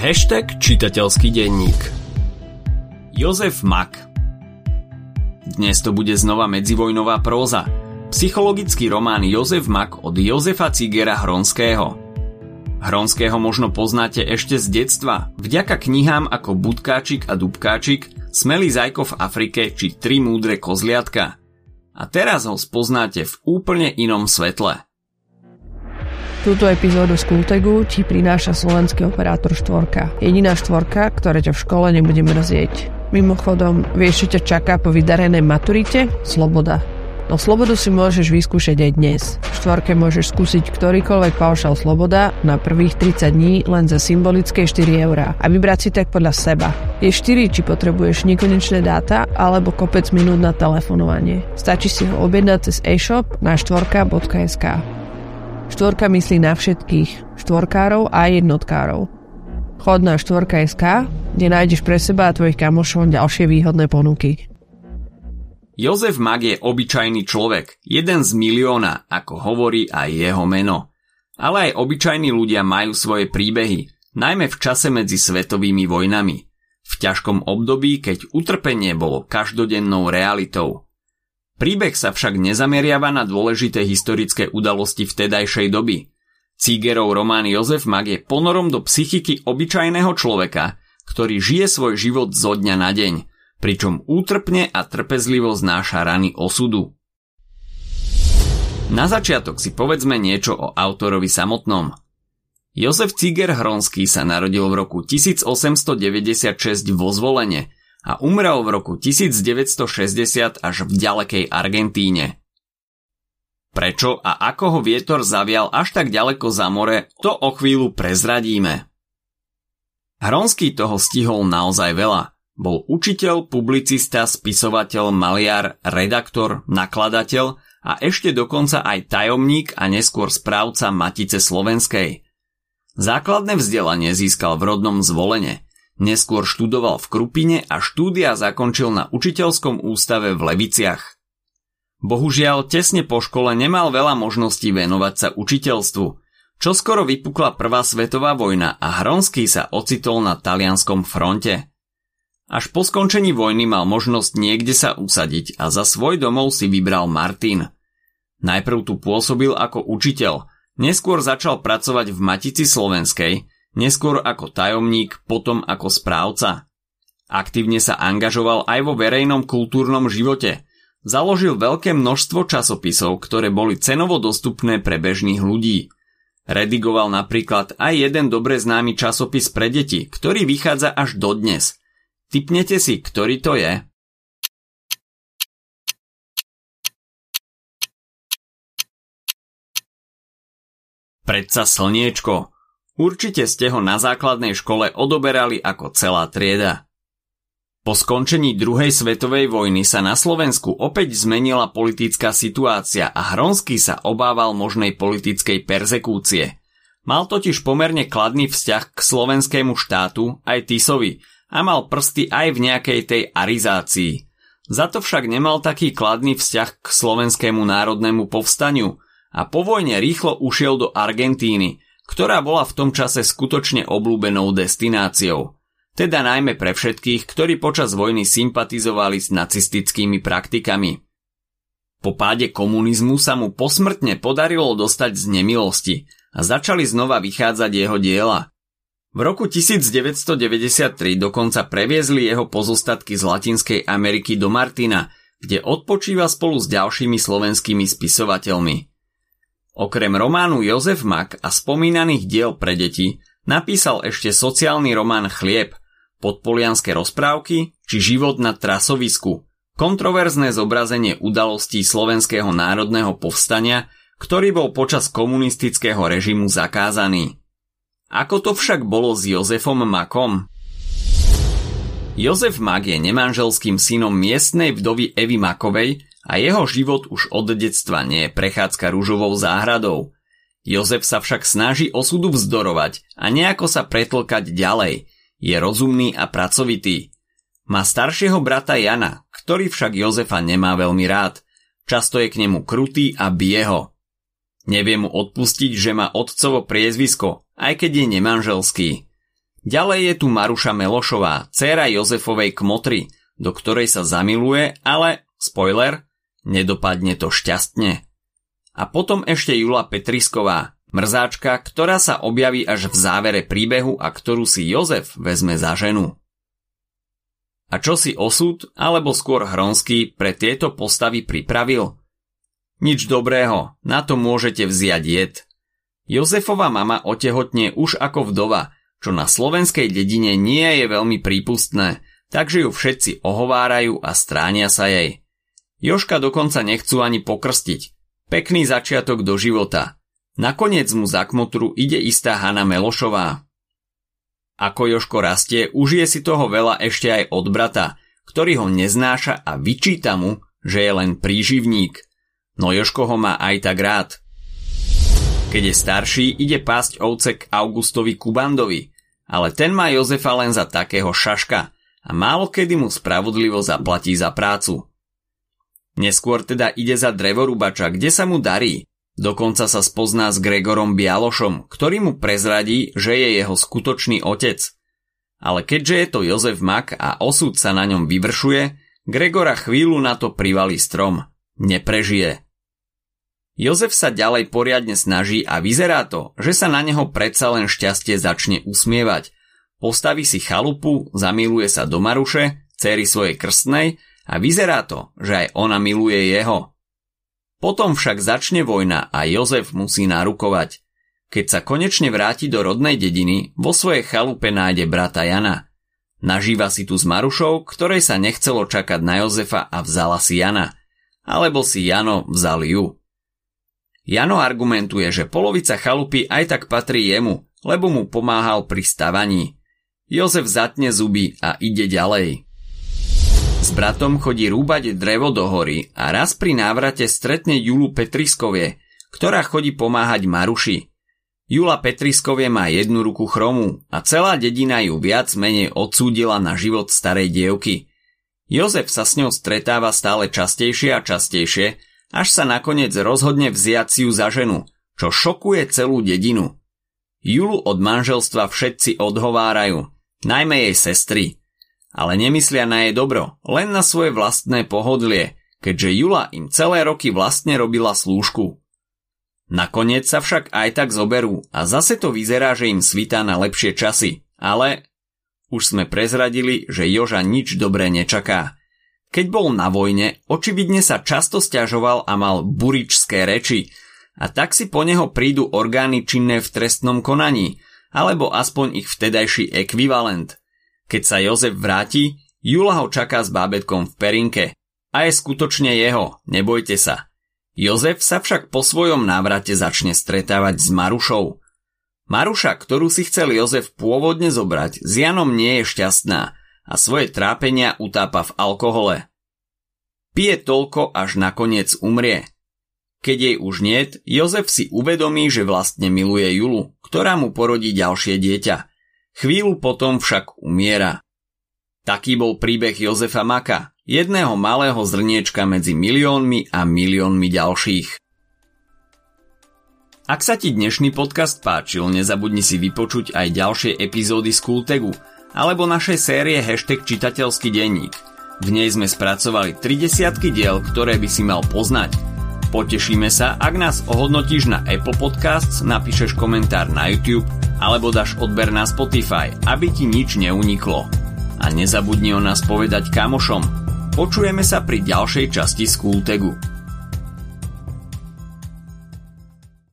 Hashtag čitateľský denník Jozef Mak Dnes to bude znova medzivojnová próza. Psychologický román Jozef Mak od Jozefa Cigera Hronského. Hronského možno poznáte ešte z detstva, vďaka knihám ako Budkáčik a Dubkáčik, Smelý zajko v Afrike či Tri múdre kozliatka. A teraz ho spoznáte v úplne inom svetle – Túto epizódu z Kultegu ti prináša slovenský operátor štvorka. Jediná štvorka, ktorá ťa v škole nebude mrzieť. Mimochodom, vieš, čo ťa čaká po vydarenej maturite? Sloboda. No slobodu si môžeš vyskúšať aj dnes. V štvorke môžeš skúsiť ktorýkoľvek paušal sloboda na prvých 30 dní len za symbolické 4 eurá a vybrať si tak podľa seba. Je 4, či potrebuješ nekonečné dáta alebo kopec minút na telefonovanie. Stačí si ho objednať cez e-shop na štvorka.sk. Štvorka myslí na všetkých, štvorkárov a jednotkárov. Chod na štvorka.sk, kde nájdeš pre seba a tvojich kamošov ďalšie výhodné ponuky. Jozef Mag je obyčajný človek, jeden z milióna, ako hovorí aj jeho meno. Ale aj obyčajní ľudia majú svoje príbehy, najmä v čase medzi svetovými vojnami. V ťažkom období, keď utrpenie bolo každodennou realitou. Príbeh sa však nezameriava na dôležité historické udalosti vtedajšej doby. Cígerov román Jozef Mag je ponorom do psychiky obyčajného človeka, ktorý žije svoj život zo dňa na deň, pričom útrpne a trpezlivo znáša rany osudu. Na začiatok si povedzme niečo o autorovi samotnom. Jozef Ciger Hronský sa narodil v roku 1896 vo zvolenie – a umrel v roku 1960 až v ďalekej Argentíne. Prečo a ako ho vietor zavial až tak ďaleko za more, to o chvíľu prezradíme. Hronský toho stihol naozaj veľa. Bol učiteľ, publicista, spisovateľ, maliar, redaktor, nakladateľ a ešte dokonca aj tajomník a neskôr správca Matice Slovenskej. Základné vzdelanie získal v rodnom zvolenie – Neskôr študoval v Krupine a štúdia zakončil na učiteľskom ústave v Leviciach. Bohužiaľ, tesne po škole nemal veľa možností venovať sa učiteľstvu. Čo skoro vypukla prvá svetová vojna a Hronský sa ocitol na talianskom fronte. Až po skončení vojny mal možnosť niekde sa usadiť a za svoj domov si vybral Martin. Najprv tu pôsobil ako učiteľ, neskôr začal pracovať v Matici Slovenskej, neskôr ako tajomník, potom ako správca. Aktívne sa angažoval aj vo verejnom kultúrnom živote. Založil veľké množstvo časopisov, ktoré boli cenovo dostupné pre bežných ľudí. Redigoval napríklad aj jeden dobre známy časopis pre deti, ktorý vychádza až dodnes. Typnete si, ktorý to je? Predsa slniečko. Určite ste ho na základnej škole odoberali ako celá trieda. Po skončení druhej svetovej vojny sa na Slovensku opäť zmenila politická situácia a Hronský sa obával možnej politickej perzekúcie. Mal totiž pomerne kladný vzťah k slovenskému štátu aj Tisovi a mal prsty aj v nejakej tej arizácii. Za to však nemal taký kladný vzťah k slovenskému národnému povstaniu a po vojne rýchlo ušiel do Argentíny, ktorá bola v tom čase skutočne obľúbenou destináciou. Teda najmä pre všetkých, ktorí počas vojny sympatizovali s nacistickými praktikami. Po páde komunizmu sa mu posmrtne podarilo dostať z nemilosti a začali znova vychádzať jeho diela. V roku 1993 dokonca previezli jeho pozostatky z Latinskej Ameriky do Martina, kde odpočíva spolu s ďalšími slovenskými spisovateľmi. Okrem románu Jozef Mak a spomínaných diel pre deti napísal ešte sociálny román Chlieb, podpolianské rozprávky či Život na trasovisku, kontroverzné zobrazenie udalostí slovenského národného povstania, ktorý bol počas komunistického režimu zakázaný. Ako to však bolo s Jozefom Makom? Jozef Mak je nemanželským synom miestnej vdovy Evy Makovej, a jeho život už od detstva nie je prechádzka rúžovou záhradou. Jozef sa však snaží osudu vzdorovať a nejako sa pretlkať ďalej. Je rozumný a pracovitý. Má staršieho brata Jana, ktorý však Jozefa nemá veľmi rád. Často je k nemu krutý a bije ho. Nevie mu odpustiť, že má otcovo priezvisko, aj keď je nemanželský. Ďalej je tu Maruša Melošová, dcéra Jozefovej kmotry, do ktorej sa zamiluje, ale, spoiler, nedopadne to šťastne. A potom ešte Jula Petrisková, mrzáčka, ktorá sa objaví až v závere príbehu a ktorú si Jozef vezme za ženu. A čo si osud, alebo skôr Hronský pre tieto postavy pripravil? Nič dobrého, na to môžete vziať jed. Jozefova mama otehotne už ako vdova, čo na slovenskej dedine nie je veľmi prípustné, takže ju všetci ohovárajú a stránia sa jej. Joška dokonca nechcú ani pokrstiť. Pekný začiatok do života. Nakoniec mu za kmotru ide istá Hanna Melošová, ako Joško rastie, užije si toho veľa ešte aj od brata, ktorý ho neznáša a vyčíta mu, že je len príživník. No Joško ho má aj tak rád. Keď je starší, ide pásť ovce k Augustovi Kubandovi, ale ten má Jozefa len za takého šaška a málo kedy mu spravodlivo zaplatí za prácu. Neskôr teda ide za drevorubača, kde sa mu darí, Dokonca sa spozná s Gregorom Bialošom, ktorý mu prezradí, že je jeho skutočný otec. Ale keďže je to Jozef Mak a osud sa na ňom vyvršuje, Gregora chvíľu na to privalí strom. Neprežije. Jozef sa ďalej poriadne snaží a vyzerá to, že sa na neho predsa len šťastie začne usmievať. Postaví si chalupu, zamiluje sa do Maruše, céry svojej krstnej a vyzerá to, že aj ona miluje jeho. Potom však začne vojna a Jozef musí narukovať. Keď sa konečne vráti do rodnej dediny, vo svojej chalupe nájde brata Jana. Nažíva si tu s Marušou, ktorej sa nechcelo čakať na Jozefa a vzala si Jana. Alebo si Jano vzal ju. Jano argumentuje, že polovica chalupy aj tak patrí jemu, lebo mu pomáhal pri stavaní. Jozef zatne zuby a ide ďalej. S bratom chodí rúbať drevo do hory a raz pri návrate stretne Julu Petriskovie, ktorá chodí pomáhať Maruši. Jula Petriskovie má jednu ruku chromu a celá dedina ju viac menej odsúdila na život starej dievky. Jozef sa s ňou stretáva stále častejšie a častejšie, až sa nakoniec rozhodne vziať si ju za ženu, čo šokuje celú dedinu. Julu od manželstva všetci odhovárajú, najmä jej sestry – ale nemyslia na jej dobro, len na svoje vlastné pohodlie, keďže Jula im celé roky vlastne robila slúžku. Nakoniec sa však aj tak zoberú a zase to vyzerá, že im svítá na lepšie časy, ale už sme prezradili, že Joža nič dobré nečaká. Keď bol na vojne, očividne sa často stiažoval a mal buričské reči a tak si po neho prídu orgány činné v trestnom konaní, alebo aspoň ich vtedajší ekvivalent. Keď sa Jozef vráti, Jula ho čaká s bábetkom v perinke. A je skutočne jeho, nebojte sa. Jozef sa však po svojom návrate začne stretávať s Marušou. Maruša, ktorú si chcel Jozef pôvodne zobrať, s Janom nie je šťastná a svoje trápenia utápa v alkohole. Pije toľko, až nakoniec umrie. Keď jej už niet, Jozef si uvedomí, že vlastne miluje Julu, ktorá mu porodí ďalšie dieťa. Chvíľu potom však umiera. Taký bol príbeh Jozefa Maka, jedného malého zrniečka medzi miliónmi a miliónmi ďalších. Ak sa ti dnešný podcast páčil, nezabudni si vypočuť aj ďalšie epizódy z Kultegu alebo našej série hashtag čitateľský denník. V nej sme spracovali 30 diel, ktoré by si mal poznať. Potešíme sa, ak nás ohodnotíš na Apple Podcasts, napíšeš komentár na YouTube alebo dáš odber na Spotify, aby ti nič neuniklo. A nezabudni o nás povedať kamošom. Počujeme sa pri ďalšej časti Skultegu.